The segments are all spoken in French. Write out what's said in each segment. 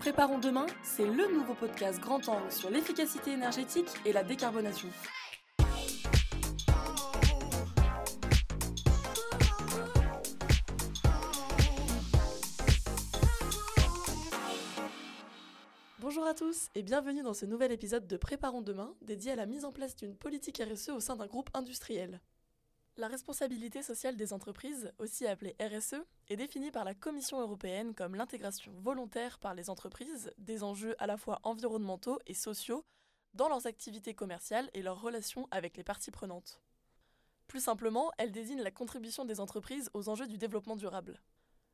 Préparons demain, c'est le nouveau podcast grand angle sur l'efficacité énergétique et la décarbonation. Bonjour à tous et bienvenue dans ce nouvel épisode de Préparons demain dédié à la mise en place d'une politique RSE au sein d'un groupe industriel. La responsabilité sociale des entreprises, aussi appelée RSE, est définie par la Commission européenne comme l'intégration volontaire par les entreprises des enjeux à la fois environnementaux et sociaux dans leurs activités commerciales et leurs relations avec les parties prenantes. Plus simplement, elle désigne la contribution des entreprises aux enjeux du développement durable.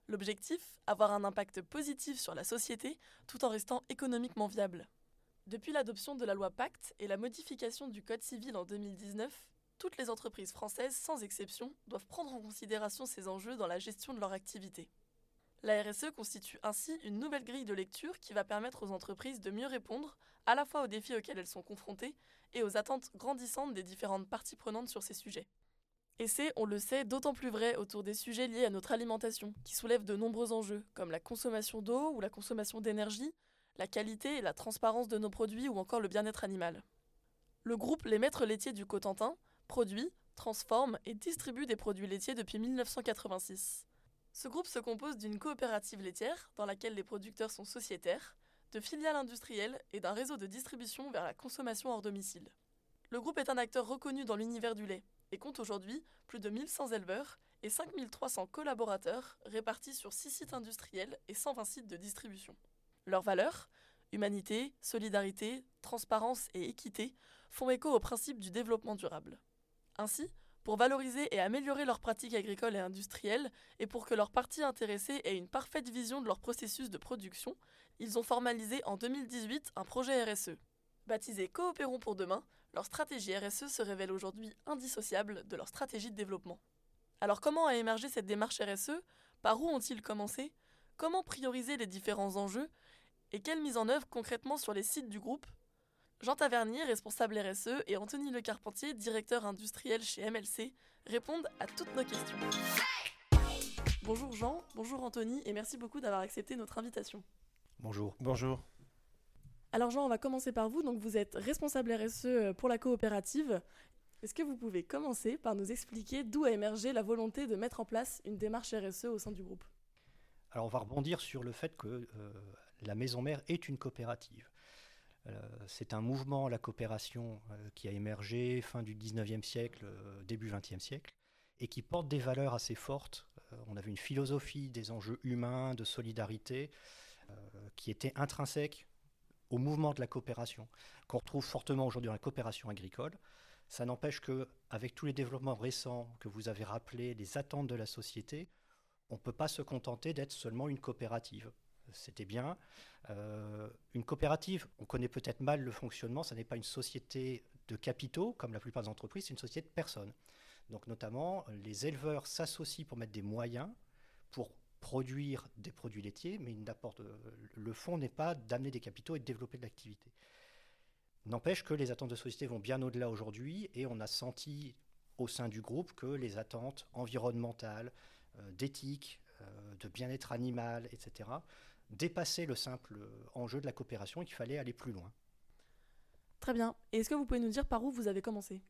L'objectif Avoir un impact positif sur la société tout en restant économiquement viable. Depuis l'adoption de la loi Pacte et la modification du Code civil en 2019, toutes les entreprises françaises, sans exception, doivent prendre en considération ces enjeux dans la gestion de leur activité. La RSE constitue ainsi une nouvelle grille de lecture qui va permettre aux entreprises de mieux répondre à la fois aux défis auxquels elles sont confrontées et aux attentes grandissantes des différentes parties prenantes sur ces sujets. Et c'est, on le sait, d'autant plus vrai autour des sujets liés à notre alimentation, qui soulèvent de nombreux enjeux, comme la consommation d'eau ou la consommation d'énergie, la qualité et la transparence de nos produits ou encore le bien-être animal. Le groupe Les Maîtres laitiers du Cotentin produit, transforme et distribue des produits laitiers depuis 1986. Ce groupe se compose d'une coopérative laitière, dans laquelle les producteurs sont sociétaires, de filiales industrielles et d'un réseau de distribution vers la consommation hors domicile. Le groupe est un acteur reconnu dans l'univers du lait et compte aujourd'hui plus de 1100 éleveurs et 5300 collaborateurs répartis sur 6 sites industriels et 120 sites de distribution. Leurs valeurs humanité, solidarité, transparence et équité font écho au principe du développement durable. Ainsi, pour valoriser et améliorer leurs pratiques agricoles et industrielles, et pour que leurs parties intéressées aient une parfaite vision de leur processus de production, ils ont formalisé en 2018 un projet RSE. Baptisé Coopérons pour demain, leur stratégie RSE se révèle aujourd'hui indissociable de leur stratégie de développement. Alors comment a émergé cette démarche RSE Par où ont-ils commencé? Comment prioriser les différents enjeux? Et quelle mise en œuvre concrètement sur les sites du groupe? Jean Tavernier, responsable RSE, et Anthony Le Carpentier, directeur industriel chez MLC, répondent à toutes nos questions. Bonjour Jean, bonjour Anthony, et merci beaucoup d'avoir accepté notre invitation. Bonjour. Bonjour. Alors Jean, on va commencer par vous. Donc vous êtes responsable RSE pour la coopérative. Est-ce que vous pouvez commencer par nous expliquer d'où a émergé la volonté de mettre en place une démarche RSE au sein du groupe? Alors on va rebondir sur le fait que euh, la maison mère est une coopérative. Euh, c'est un mouvement, la coopération, euh, qui a émergé fin du 19e siècle, euh, début 20e siècle, et qui porte des valeurs assez fortes. on avait une philosophie des enjeux humains, de solidarité, qui était intrinsèque au mouvement de la coopération, qu'on retrouve fortement aujourd'hui dans la coopération agricole. Ça n'empêche que, avec tous les développements récents que vous avez rappelés, les attentes de la société, on ne peut pas se contenter d'être seulement une coopérative c'était bien. Euh, une coopérative, on connaît peut-être mal le fonctionnement, ça n'est pas une société de capitaux, comme la plupart des entreprises, c'est une société de personnes. Donc notamment, les éleveurs s'associent pour mettre des moyens pour produire des produits laitiers, mais le fond n'est pas d'amener des capitaux et de développer de l'activité. N'empêche que les attentes de société vont bien au-delà aujourd'hui, et on a senti au sein du groupe que les attentes environnementales, euh, d'éthique, euh, de bien-être animal, etc., dépasser le simple enjeu de la coopération et qu'il fallait aller plus loin. Très bien. Et est-ce que vous pouvez nous dire par où vous avez commencé?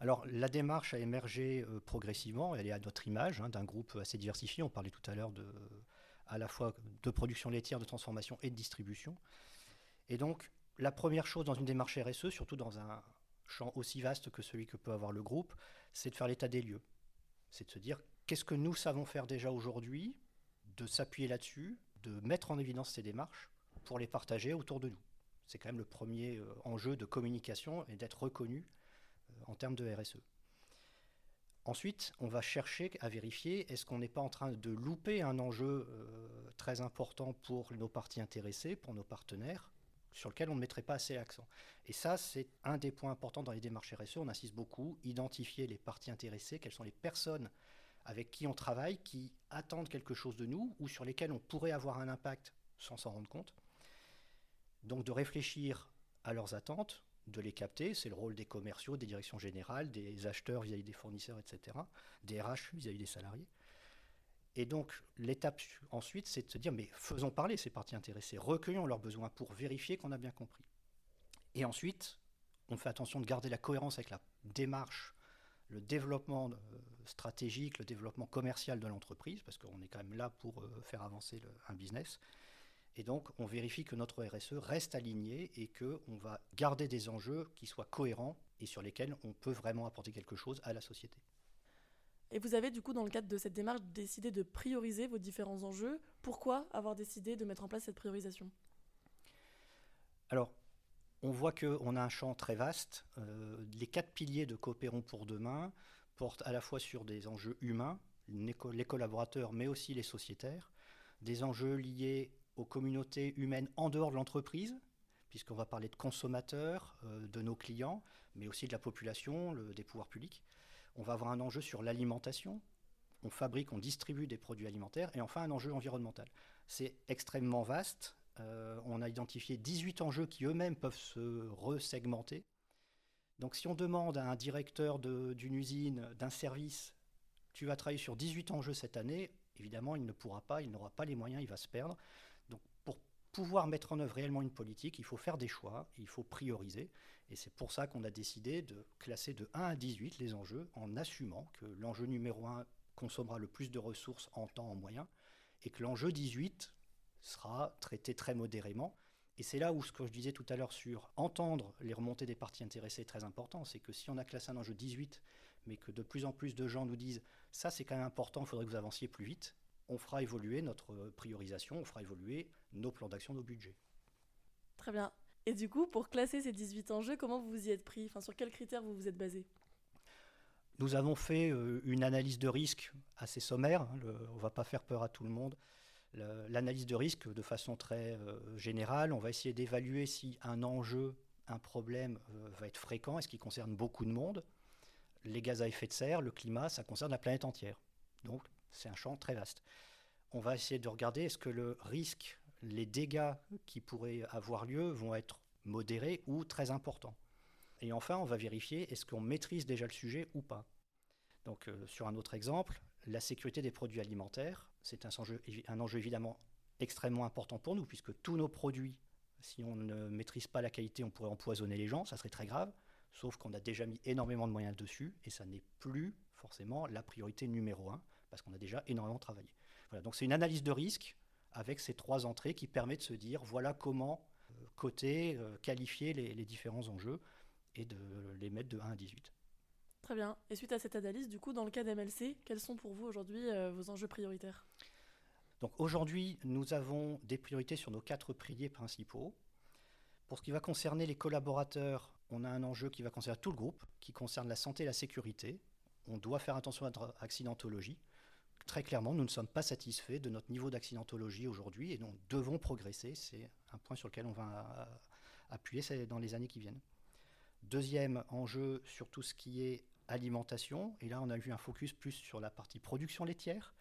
Alors la démarche a émergé euh, progressivement, elle est à notre image hein, d'un groupe assez diversifié, on parlait tout à l'heure de, à la fois de production laitière, de transformation et de distribution. Et donc la première chose dans une démarche RSE, surtout dans un champ aussi vaste que celui que peut avoir le groupe, c'est de faire l'état des lieux. C'est de se dire qu'est-ce que nous savons faire déjà aujourd'hui, de s'appuyer là-dessus, de mettre en évidence ces démarches pour les partager autour de nous. C'est quand même le premier euh, enjeu de communication et d'être reconnu euh, en termes de RSE. Ensuite, on va chercher à vérifier est-ce qu'on n'est pas en train de louper un enjeu euh, très important pour nos parties intéressées, pour nos partenaires, sur lequel on ne mettrait pas assez l'accent? Et ça, c'est un des points importants dans les démarches RSE. On insiste beaucoup, identifier les parties intéressées, quelles sont les personnes avec qui on travaille, qui attendent quelque chose de nous ou sur lesquels on pourrait avoir un impact sans s'en rendre compte. Donc de réfléchir à leurs attentes, de les capter, c'est le rôle des commerciaux, des directions générales, des acheteurs vis-à-vis des fournisseurs, etc., des RH vis-à-vis des salariés, Et donc, l'étape ensuite, c'est de se dire, mais faisons parler ces parties intéressées, recueillons leurs besoins pour vérifier qu'on a bien compris. Et ensuite, on fait attention de garder la cohérence avec la démarche, le développement euh, stratégique, le développement commercial de l'entreprise, parce qu'on est quand même là pour euh, faire avancer un business. Et donc, on vérifie que notre RSE reste aligné et qu'on va garder des enjeux qui soient cohérents et sur lesquels on peut vraiment apporter quelque chose à la société. Et vous avez du coup, dans le cadre de cette démarche, décidé de prioriser vos différents enjeux. Pourquoi avoir décidé de mettre en place cette priorisation? Alors, on voit qu'on a un champ très vaste. Euh, les quatre piliers de Coopérons pour demain portent à la fois sur des enjeux humains, les collaborateurs, mais aussi les sociétaires, des enjeux liés aux communautés humaines en dehors de l'entreprise, puisqu'on va parler de consommateurs, euh, de nos clients, mais aussi de la population, des pouvoirs publics. On va avoir un enjeu sur l'alimentation. On fabrique, on distribue des produits alimentaires. Et enfin, un enjeu environnemental. C'est extrêmement vaste. Euh, on a identifié 18 enjeux qui eux-mêmes peuvent se resegmenter. Donc si on demande à un directeur d'une usine, d'un service, tu vas travailler sur 18 enjeux cette année, évidemment, il ne pourra pas, il n'aura pas les moyens, il va se perdre. Donc pour pouvoir mettre en œuvre réellement une politique, il faut faire des choix, il faut prioriser. Et c'est pour ça qu'on a décidé de classer de 1 à 18 les enjeux en assumant que l'enjeu numéro 1 consommera le plus de ressources en temps, en moyens, et que l'enjeu 18 sera traité très modérément. Et c'est là où ce que je disais tout à l'heure sur entendre les remontées des parties intéressées est très important. C'est que si on a classé un enjeu 18, mais que de plus en plus de gens nous disent ça c'est quand même important, il faudrait que vous avanciez plus vite, on fera évoluer notre priorisation, on fera évoluer nos plans d'action, nos budgets. Très bien. Et du coup, pour classer ces 18 enjeux, comment vous vous y êtes pris? Enfin, Sur quels critères vous vous êtes basé? Nous avons fait euh, une analyse de risque assez sommaire. Hein, on ne va pas faire peur à tout le monde. L'analyse de risque, de façon très euh, générale, on va essayer d'évaluer si un enjeu, un problème euh, va être fréquent, est-ce qu'il concerne beaucoup de monde? Les gaz à effet de serre, le climat, ça concerne la planète entière. Donc, c'est un champ très vaste. On va essayer de regarder est-ce que le risque les dégâts qui pourraient avoir lieu vont être modérés ou très importants? Et enfin, on va vérifier est-ce qu'on maîtrise déjà le sujet ou pas? Donc, euh, sur un autre exemple, la sécurité des produits alimentaires, c'est un enjeu, évidemment extrêmement important pour nous, puisque tous nos produits, si on ne maîtrise pas la qualité, on pourrait empoisonner les gens, ça serait très grave, sauf qu'on a déjà mis énormément de moyens dessus, et ça n'est plus forcément la priorité numéro un, parce qu'on a déjà énormément travaillé. Voilà, donc c'est une analyse de risque avec ces trois entrées qui permet de se dire voilà comment euh, coter, euh, qualifier les, différents enjeux et de les mettre de 1 à 18. Très bien. Et suite à cette analyse, du coup, dans le cas d'MLC, quels sont pour vous aujourd'hui euh, vos enjeux prioritaires? Donc aujourd'hui, nous avons des priorités sur nos quatre piliers principaux. Pour ce qui va concerner les collaborateurs, on a un enjeu qui va concerner tout le groupe, qui concerne la santé et la sécurité. On doit faire attention à notre accidentologie très clairement, nous ne sommes pas satisfaits de notre niveau d'accidentologie aujourd'hui et nous devons progresser. C'est un point sur lequel on va appuyer dans les années qui viennent. Deuxième enjeu sur tout ce qui est alimentation, et là on a vu un focus plus sur la partie production laitière,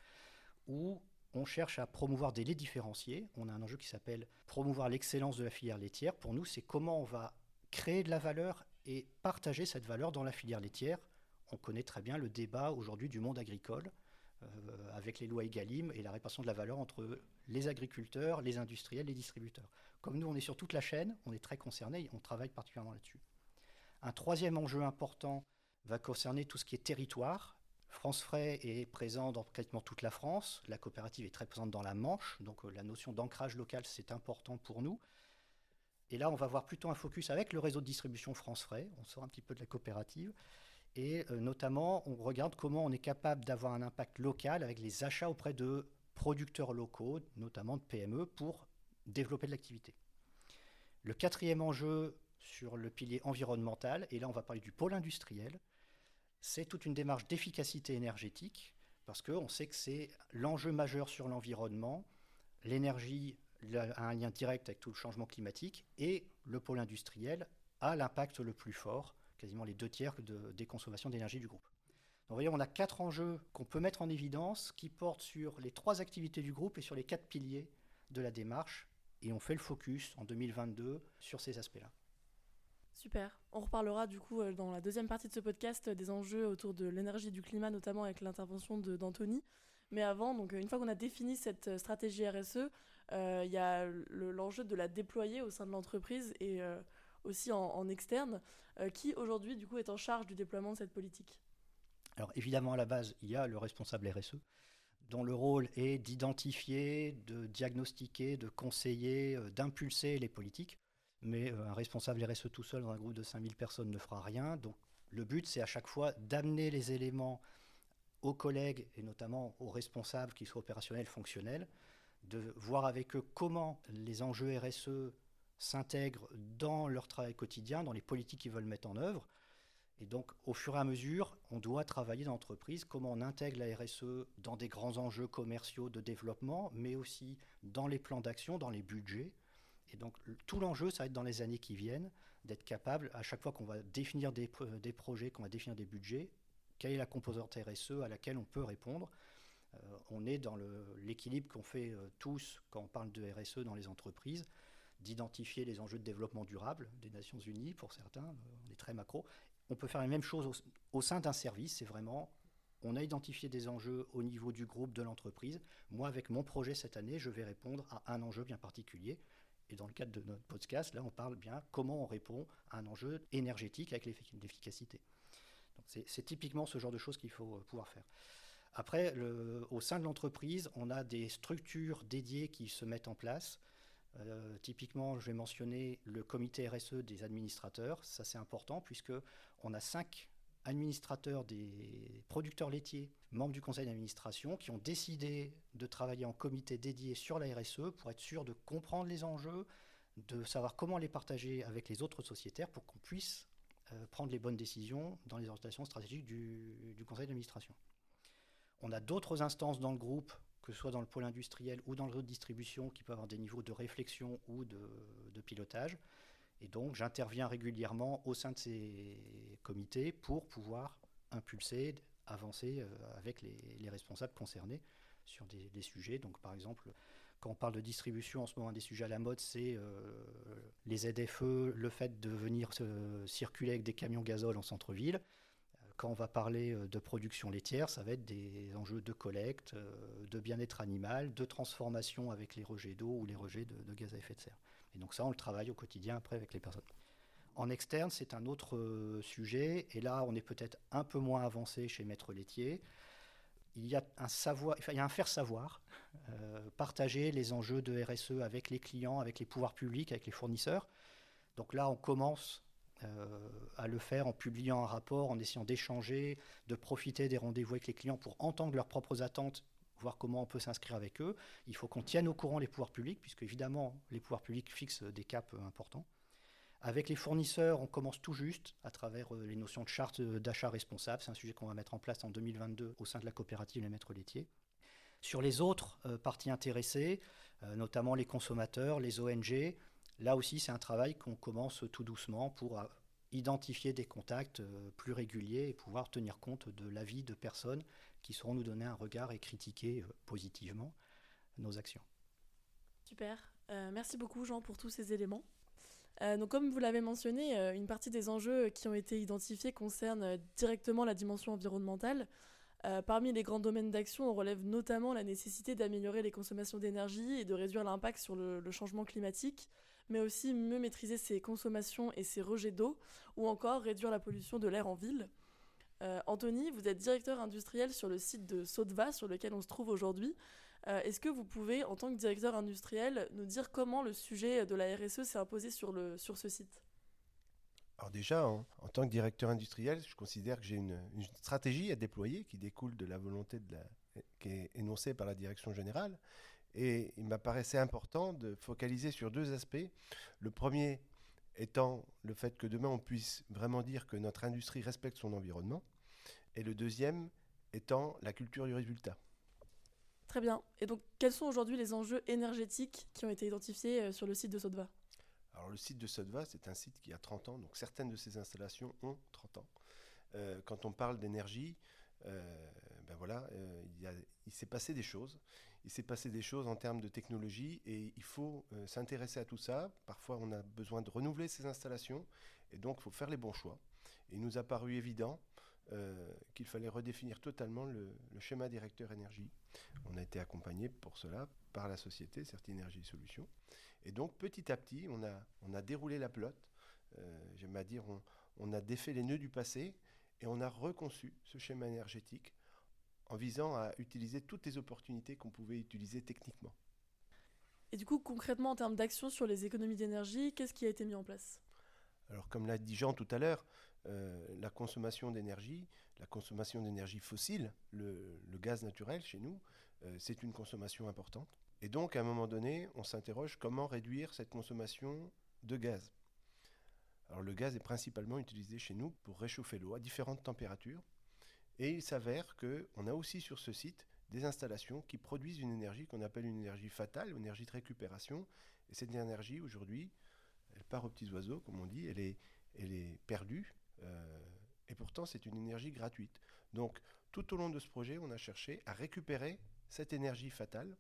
où on cherche à promouvoir des laits différenciés. On a un enjeu qui s'appelle promouvoir l'excellence de la filière laitière. Pour nous, c'est comment on va créer de la valeur et partager cette valeur dans la filière laitière. On connaît très bien le débat aujourd'hui du monde agricole euh, avec les lois EGalim et la répartition de la valeur entre les agriculteurs, les industriels, les distributeurs. Comme nous, on est sur toute la chaîne, on est très concernés et on travaille particulièrement là-dessus. Un troisième enjeu important va concerner tout ce qui est territoire. France Frais est présent dans quasiment toute la France. La coopérative est très présente dans la Manche, donc euh, la notion d'ancrage local, c'est important pour nous. Et là, on va voir plutôt un focus avec le réseau de distribution France Frais. On sort un petit peu de la coopérative. Et euh, notamment, on regarde comment on est capable d'avoir un impact local avec les achats auprès de producteurs locaux, notamment de PME, pour développer de l'activité. Le quatrième enjeu sur le pilier environnemental, et là on va parler du pôle industriel, c'est toute une démarche d'efficacité énergétique, parce qu'on sait que c'est l'enjeu majeur sur l'environnement. L'énergie a un lien direct avec tout le changement climatique, et le pôle industriel a l'impact le plus fort quasiment les deux tiers de, des consommations d'énergie du groupe. Donc, voyez, on a quatre enjeux qu'on peut mettre en évidence qui portent sur les trois activités du groupe et sur les quatre piliers de la démarche. Et on fait le focus en 2022 sur ces aspects-là. Super. On reparlera du coup euh, dans la deuxième partie de ce podcast des enjeux autour de l'énergie et du climat, notamment avec l'intervention d'Anthony. Mais avant, donc une fois qu'on a défini cette stratégie RSE, il y a l'enjeu de la déployer au sein de l'entreprise et aussi en, externe. qui aujourd'hui, du coup, est en charge du déploiement de cette politique? Alors évidemment, à la base, il y a le responsable RSE dont le rôle est d'identifier, de diagnostiquer, de conseiller, d'impulser les politiques mais un responsable RSE tout seul dans un groupe de 5000 personnes ne fera rien. Donc le but, c'est à chaque fois d'amener les éléments aux collègues et notamment aux responsables, qu'ils soient opérationnels, fonctionnels, de voir avec eux comment les enjeux RSE s'intègrent dans leur travail quotidien, dans les politiques qu'ils veulent mettre en œuvre. Et donc, au fur et à mesure, on doit travailler dans l'entreprise, comment on intègre la RSE dans des grands enjeux commerciaux de développement, mais aussi dans les plans d'action, dans les budgets, et donc tout l'enjeu, ça va être dans les années qui viennent, d'être capable, à chaque fois qu'on va définir des, projets, qu'on va définir des budgets, quelle est la composante RSE à laquelle on peut répondre. Euh, on est dans l'équilibre qu'on fait euh, tous quand on parle de RSE dans les entreprises, d'identifier les enjeux de développement durable des Nations Unies pour certains, euh, on est très macro. On peut faire la même chose au sein d'un service, c'est vraiment on a identifié des enjeux au niveau du groupe de l'entreprise. Moi, avec mon projet cette année, je vais répondre à un enjeu bien particulier. Et dans le cadre de notre podcast, là, on parle bien comment on répond à un enjeu énergétique avec l'efficacité. C'est typiquement ce genre de choses qu'il faut euh, pouvoir faire. Après, au sein de l'entreprise, on a des structures dédiées qui se mettent en place. Euh, typiquement, je vais mentionner le comité RSE des administrateurs. Ça, c'est important puisque on a cinq administrateurs des producteurs laitiers, membres du conseil d'administration, qui ont décidé de travailler en comité dédié sur la RSE pour être sûr de comprendre les enjeux, de savoir comment les partager avec les autres sociétaires pour qu'on puisse euh, prendre les bonnes décisions dans les orientations stratégiques du, conseil d'administration. On a d'autres instances dans le groupe, que ce soit dans le pôle industriel ou dans le réseau de distribution, qui peuvent avoir des niveaux de réflexion ou de, de pilotage. Et donc, j'interviens régulièrement au sein de ces comités pour pouvoir impulser, avancer euh, avec les, responsables concernés sur des, sujets. Donc, par exemple, quand on parle de distribution, en ce moment, un des sujets à la mode, c'est euh, les ZFE, le fait de venir circuler avec des camions gazole en centre-ville. Quand on va parler euh, de production laitière, ça va être des enjeux de collecte, de bien-être animal, de transformation avec les rejets d'eau ou les rejets de gaz à effet de serre. Et donc ça, on le travaille au quotidien après avec les personnes. En externe, c'est un autre euh, sujet, et là, on est peut-être un peu moins avancé chez Maître Laitier. Il y a un savoir, il y a un faire savoir, euh, partager les enjeux de RSE avec les clients, avec les pouvoirs publics, avec les fournisseurs. Donc là, on commence euh, à le faire en publiant un rapport, en essayant d'échanger, de profiter des rendez-vous avec les clients pour entendre leurs propres attentes voir comment on peut s'inscrire avec eux. Il faut qu'on tienne au courant les pouvoirs publics, puisque évidemment, les pouvoirs publics fixent des caps euh, importants. Avec les fournisseurs, on commence tout juste à travers euh, les notions de charte d'achat responsable. C'est un sujet qu'on va mettre en place en 2022 au sein de la coopérative Les Maîtres Laitiers. Sur les autres parties intéressées, notamment les consommateurs, les ONG, là aussi c'est un travail qu'on commence tout doucement pour identifier des contacts plus réguliers et pouvoir tenir compte de l'avis de personnes qui sauront nous donner un regard et critiquer euh, positivement nos actions. Super. Euh, merci beaucoup Jean pour tous ces éléments. Euh, donc, comme vous l'avez mentionné, une partie des enjeux qui ont été identifiés concernent directement la dimension environnementale. Parmi les grands domaines d'action, on relève notamment la nécessité d'améliorer les consommations d'énergie et de réduire l'impact sur le, changement climatique, mais aussi mieux maîtriser ses consommations et ses rejets d'eau, ou encore réduire la pollution de l'air en ville. Euh, Anthony, vous êtes directeur industriel sur le site de Sodva, sur lequel on se trouve aujourd'hui. Euh, est-ce que vous pouvez, en tant que directeur industriel, nous dire comment le sujet de la RSE s'est imposé sur ce site? Alors déjà, en, tant que directeur industriel, je considère que j'ai une, stratégie à déployer qui découle de la volonté de la, qui est énoncée par la direction générale. Et il m'apparaissait important de focaliser sur deux aspects. Le premier, étant le fait que demain on puisse vraiment dire que notre industrie respecte son environnement, et le deuxième étant la culture du résultat. Très bien. Et donc, quels sont aujourd'hui les enjeux énergétiques qui ont été identifiés euh, sur le site de Sodva Alors, le site de Sodva, c'est un site qui a 30 ans, donc certaines de ces installations ont 30 ans. Euh, quand on parle d'énergie, euh, ben voilà, il s'est passé des choses il s'est passé des choses en termes de technologie et il faut euh, s'intéresser à tout ça. Parfois, on a besoin de renouveler ces installations et donc il faut faire les bons choix. il nous a paru évident qu'il fallait redéfinir totalement le, schéma directeur énergie. On a été accompagné pour cela par la société Certinergie Solutions. Et donc petit à petit, on a, on a déroulé la pelote. J'aime à dire, on, on a défait les nœuds du passé et on a reconçu ce schéma énergétique en visant à utiliser toutes les opportunités qu'on pouvait utiliser techniquement. Et du coup, concrètement, en termes d'action sur les économies d'énergie, qu'est-ce qui a été mis en place? Alors, comme l'a dit Jean tout à l'heure, euh, la consommation d'énergie, la consommation d'énergie fossile, le, gaz naturel chez nous, euh, c'est une consommation importante. Et donc, à un moment donné, on s'interroge comment réduire cette consommation de gaz. Alors, le gaz est principalement utilisé chez nous pour réchauffer l'eau à différentes températures. Et il s'avère qu'on a aussi sur ce site des installations qui produisent une énergie qu'on appelle une énergie fatale, une énergie de récupération. Et cette énergie, aujourd'hui, elle part aux petits oiseaux, comme on dit, elle est, perdue. Euh, et pourtant, c'est une énergie gratuite. Donc, tout au long de ce projet, on a cherché à récupérer cette énergie fatale,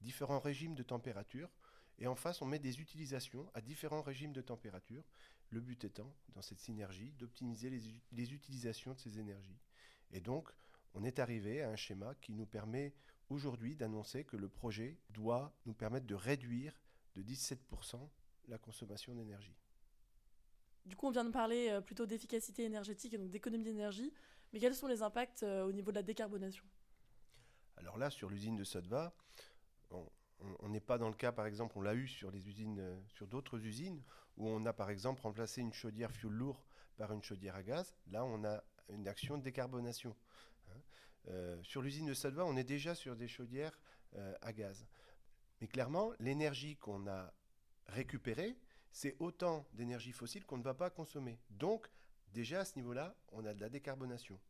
différents régimes de température, et en face, on met des utilisations à différents régimes de température, le but étant, dans cette synergie, d'optimiser les, les utilisations de ces énergies. Et donc, on est arrivé à un schéma qui nous permet aujourd'hui d'annoncer que le projet doit nous permettre de réduire de 17% la consommation d'énergie. Du coup, on vient de parler euh, plutôt d'efficacité énergétique et donc d'économie d'énergie, mais quels sont les impacts euh, au niveau de la décarbonation? Alors là, sur l'usine de Sodva, on n'est pas dans le cas, par exemple, on l'a eu sur les usines, euh, sur d'autres usines, où on a par exemple remplacé une chaudière fuel lourd par une chaudière à gaz. Là, on a une action de décarbonation. Euh, sur l'usine de Salva, on est déjà sur des chaudières euh, à gaz. Mais clairement, l'énergie qu'on a récupérée, c'est autant d'énergie fossile qu'on ne va pas consommer. Donc, déjà à ce niveau-là, on a de la décarbonation.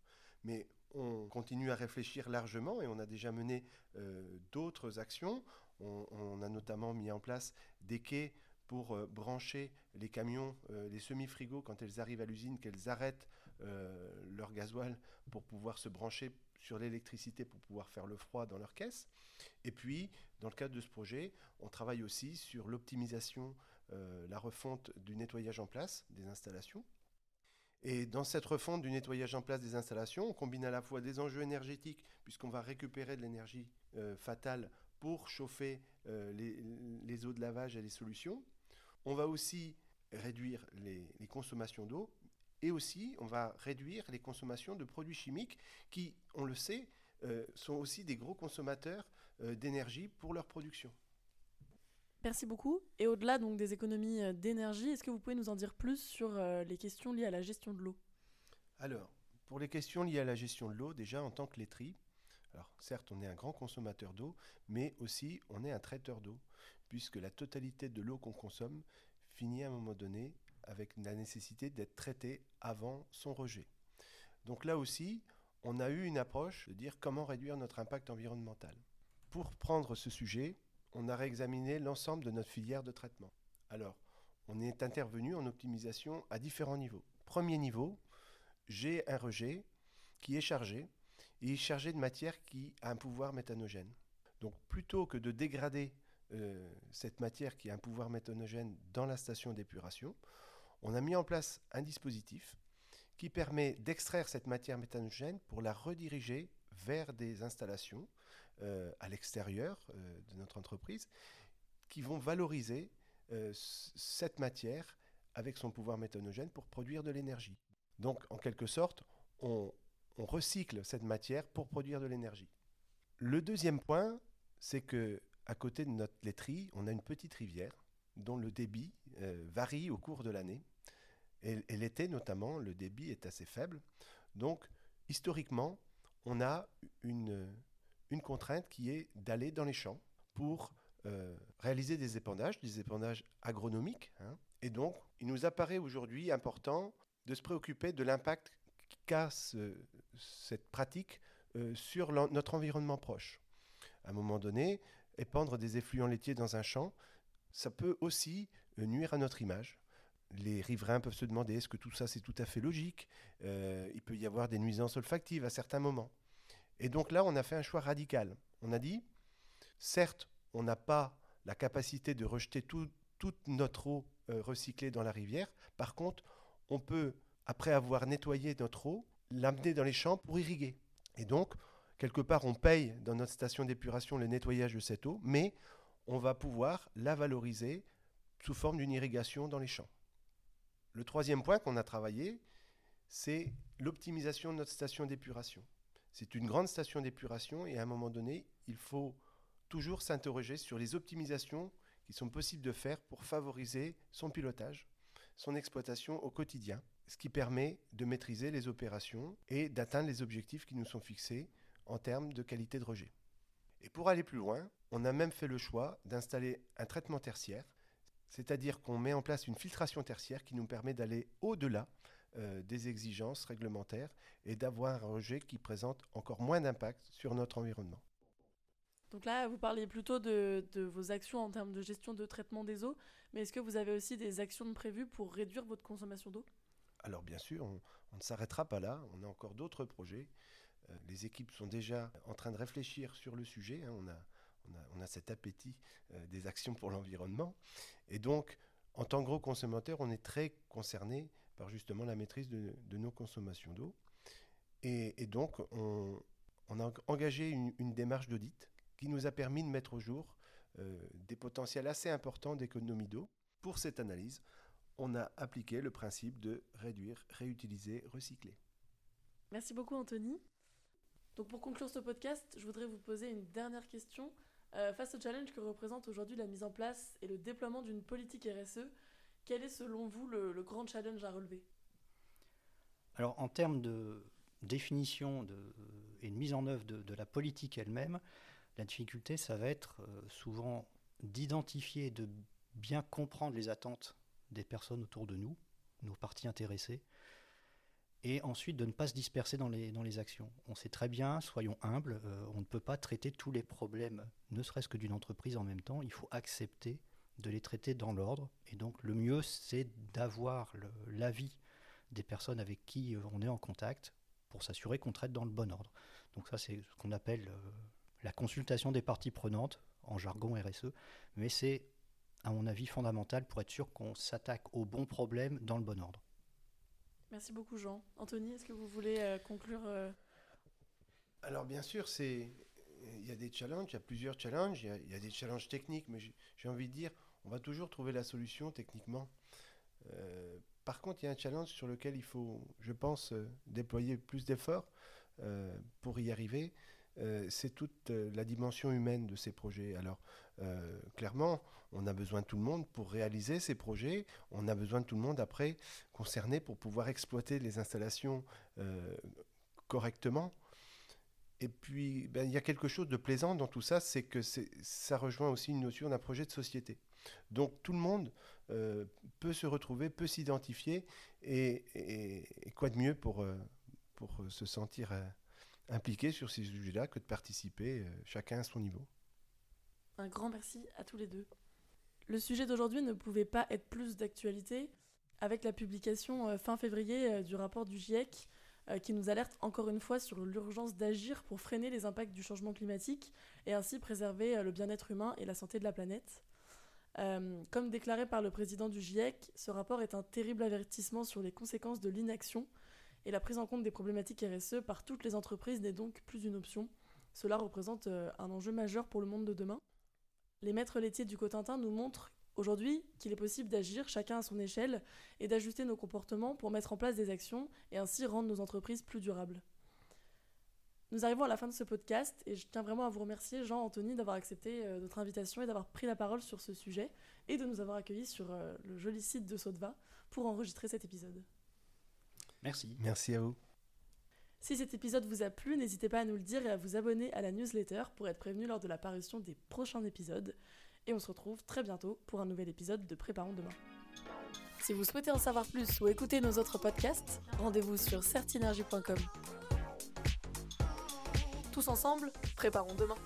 Mais on continue à réfléchir largement et on a déjà mené euh, d'autres actions. On, a notamment mis en place des quais pour brancher les camions, les semi-frigos, quand elles arrivent à l'usine, qu'elles arrêtent leur gasoil pour pouvoir se brancher sur l'électricité pour pouvoir faire le froid dans leur caisse. Et puis, dans le cadre de ce projet, on travaille aussi sur l'optimisation, euh, la refonte du nettoyage en place des installations. Et dans cette refonte du nettoyage en place des installations, on combine à la fois des enjeux énergétiques, puisqu'on va récupérer de l'énergie euh, fatale pour chauffer euh, les, eaux de lavage et les solutions. On va aussi réduire les consommations d'eau, et aussi, on va réduire les consommations de produits chimiques qui, on le sait, euh, sont aussi des gros consommateurs d'énergie pour leur production. Merci beaucoup. Et au-delà donc des économies euh, d'énergie, est-ce que vous pouvez nous en dire plus sur les questions liées à la gestion de l'eau? Alors, pour les questions liées à la gestion de l'eau, déjà en tant que laiterie, alors certes on est un grand consommateur d'eau, mais aussi on est un traiteur d'eau, puisque la totalité de l'eau qu'on consomme finit à un moment donné avec la nécessité d'être traité avant son rejet. Donc là aussi, on a eu une approche de dire comment réduire notre impact environnemental. Pour prendre ce sujet, on a réexaminé l'ensemble de notre filière de traitement. Alors, on est intervenu en optimisation à différents niveaux. Premier niveau, j'ai un rejet qui est chargé, et chargé de matière qui a un pouvoir méthanogène. Donc plutôt que de dégrader euh, cette matière qui a un pouvoir méthanogène dans la station d'épuration, on a mis en place un dispositif qui permet d'extraire cette matière méthanogène pour la rediriger vers des installations à l'extérieur euh, de notre entreprise qui vont valoriser euh, cette matière avec son pouvoir méthanogène pour produire de l'énergie. Donc, en quelque sorte, on, on recycle cette matière pour produire de l'énergie. Le deuxième point, c'est que à côté de notre laiterie, on a une petite rivière dont le débit varie au cours de l'année. Et, l'été, notamment, le débit est assez faible. Donc, historiquement, on a une, une contrainte qui est d'aller dans les champs pour euh, réaliser des épandages, des épandages agronomiques. Hein. Et donc, il nous apparaît aujourd'hui important de se préoccuper de l'impact qu'a cette pratique euh, sur notre environnement proche. À un moment donné, épandre des effluents laitiers dans un champ, ça peut aussi euh, nuire à notre image les riverains peuvent se demander est-ce que tout ça c'est tout à fait logique? Il peut y avoir des nuisances olfactives à certains moments. Et donc là, on a fait un choix radical. On a dit, certes, on n'a pas la capacité de rejeter toute notre eau euh, recyclée dans la rivière. Par contre, on peut, après avoir nettoyé notre eau, l'amener dans les champs pour irriguer. Et donc, quelque part, on paye dans notre station d'épuration le nettoyage de cette eau, mais on va pouvoir la valoriser sous forme d'une irrigation dans les champs. Le troisième point qu'on a travaillé, c'est l'optimisation de notre station d'épuration. C'est une grande station d'épuration et à un moment donné, il faut toujours s'interroger sur les optimisations qui sont possibles de faire pour favoriser son pilotage, son exploitation au quotidien, ce qui permet de maîtriser les opérations et d'atteindre les objectifs qui nous sont fixés en termes de qualité de rejet. Et pour aller plus loin, on a même fait le choix d'installer un traitement tertiaire, c'est-à-dire qu'on met en place une filtration tertiaire qui nous permet d'aller au-delà euh, des exigences réglementaires et d'avoir un rejet qui présente encore moins d'impact sur notre environnement. Donc là, vous parliez plutôt de, vos actions en termes de gestion de traitement des eaux, mais est-ce que vous avez aussi des actions prévues pour réduire votre consommation d'eau? Alors bien sûr, on, ne s'arrêtera pas là, on a encore d'autres projets. Euh, les équipes sont déjà en train de réfléchir sur le sujet, hein. on, a, on, a, cet appétit euh, des actions pour l'environnement. Et donc, en tant que gros consommateur, on est très concerné par justement la maîtrise de, nos consommations d'eau. Et, donc, on, a engagé une, démarche d'audit qui nous a permis de mettre au jour euh, des potentiels assez importants d'économie d'eau. Pour cette analyse, on a appliqué le principe de réduire, réutiliser, recycler. Merci beaucoup Anthony. Donc pour conclure ce podcast, je voudrais vous poser une dernière question. Euh, face au challenge que représente aujourd'hui la mise en place et le déploiement d'une politique RSE, quel est selon vous le, grand challenge à relever? Alors en termes de définition et de mise en œuvre de, la politique elle-même, la difficulté, ça va être euh, souvent d'identifier, de bien comprendre les attentes des personnes autour de nous, nos parties intéressées, et ensuite de ne pas se disperser dans les, dans les actions. On sait très bien, soyons humbles, euh, on ne peut pas traiter tous les problèmes, ne serait-ce que d'une entreprise en même temps. Il faut accepter de les traiter dans l'ordre. Et donc le mieux, c'est d'avoir l'avis des personnes avec qui euh, on est en contact pour s'assurer qu'on traite dans le bon ordre. Donc ça, c'est ce qu'on appelle euh, la consultation des parties prenantes, en jargon RSE, mais c'est, à mon avis, fondamental pour être sûr qu'on s'attaque au bon problème dans le bon ordre. Merci beaucoup, Jean. Anthony, est-ce que vous voulez euh, conclure Alors, bien sûr, c'est il y a des challenges, il y a plusieurs challenges, il y a des challenges techniques, mais j'ai envie de dire, on va toujours trouver la solution techniquement. Euh, par contre, il y a un challenge sur lequel il faut, je pense, euh, déployer plus d'efforts euh, pour y arriver. c'est toute la dimension humaine de ces projets. Alors, clairement, on a besoin de tout le monde pour réaliser ces projets. On a besoin de tout le monde après concerné pour pouvoir exploiter les installations correctement. Et puis, ben, il y a quelque chose de plaisant dans tout ça, c'est que ça rejoint aussi une notion d'un projet de société. Donc tout le monde euh, peut se retrouver, peut s'identifier, et, quoi de mieux pour, euh, pour se sentir euh, impliqué sur ces sujets-là que de participer chacun à son niveau. Un grand merci à tous les deux. Le sujet d'aujourd'hui ne pouvait pas être plus d'actualité avec la publication fin février du rapport du GIEC qui nous alerte encore une fois sur l'urgence d'agir pour freiner les impacts du changement climatique et ainsi préserver le bien-être humain et la santé de la planète. Euh, comme déclaré par le président du GIEC, ce rapport est un terrible avertissement sur les conséquences de l'inaction et la prise en compte des problématiques RSE par toutes les entreprises n'est donc plus une option. Cela représente euh, un enjeu majeur pour le monde de demain. Les maîtres laitiers du Cotentin nous montrent aujourd'hui qu'il est possible d'agir chacun à son échelle et d'ajuster nos comportements pour mettre en place des actions et ainsi rendre nos entreprises plus durables. Nous arrivons à la fin de ce podcast et je tiens vraiment à vous remercier, Jean, Anthony, d'avoir accepté euh, notre invitation et d'avoir pris la parole sur ce sujet et de nous avoir accueillis sur euh, le joli site de Sotva pour enregistrer cet épisode. Merci. Merci à vous. Si cet épisode vous a plu, n'hésitez pas à nous le dire et à vous abonner à la newsletter pour être prévenu lors de l'apparition des prochains épisodes. Et on se retrouve très bientôt pour un nouvel épisode de Préparons demain. Si vous souhaitez en savoir plus ou écouter nos autres podcasts, rendez-vous sur certinergie.com. Tous ensemble, préparons demain.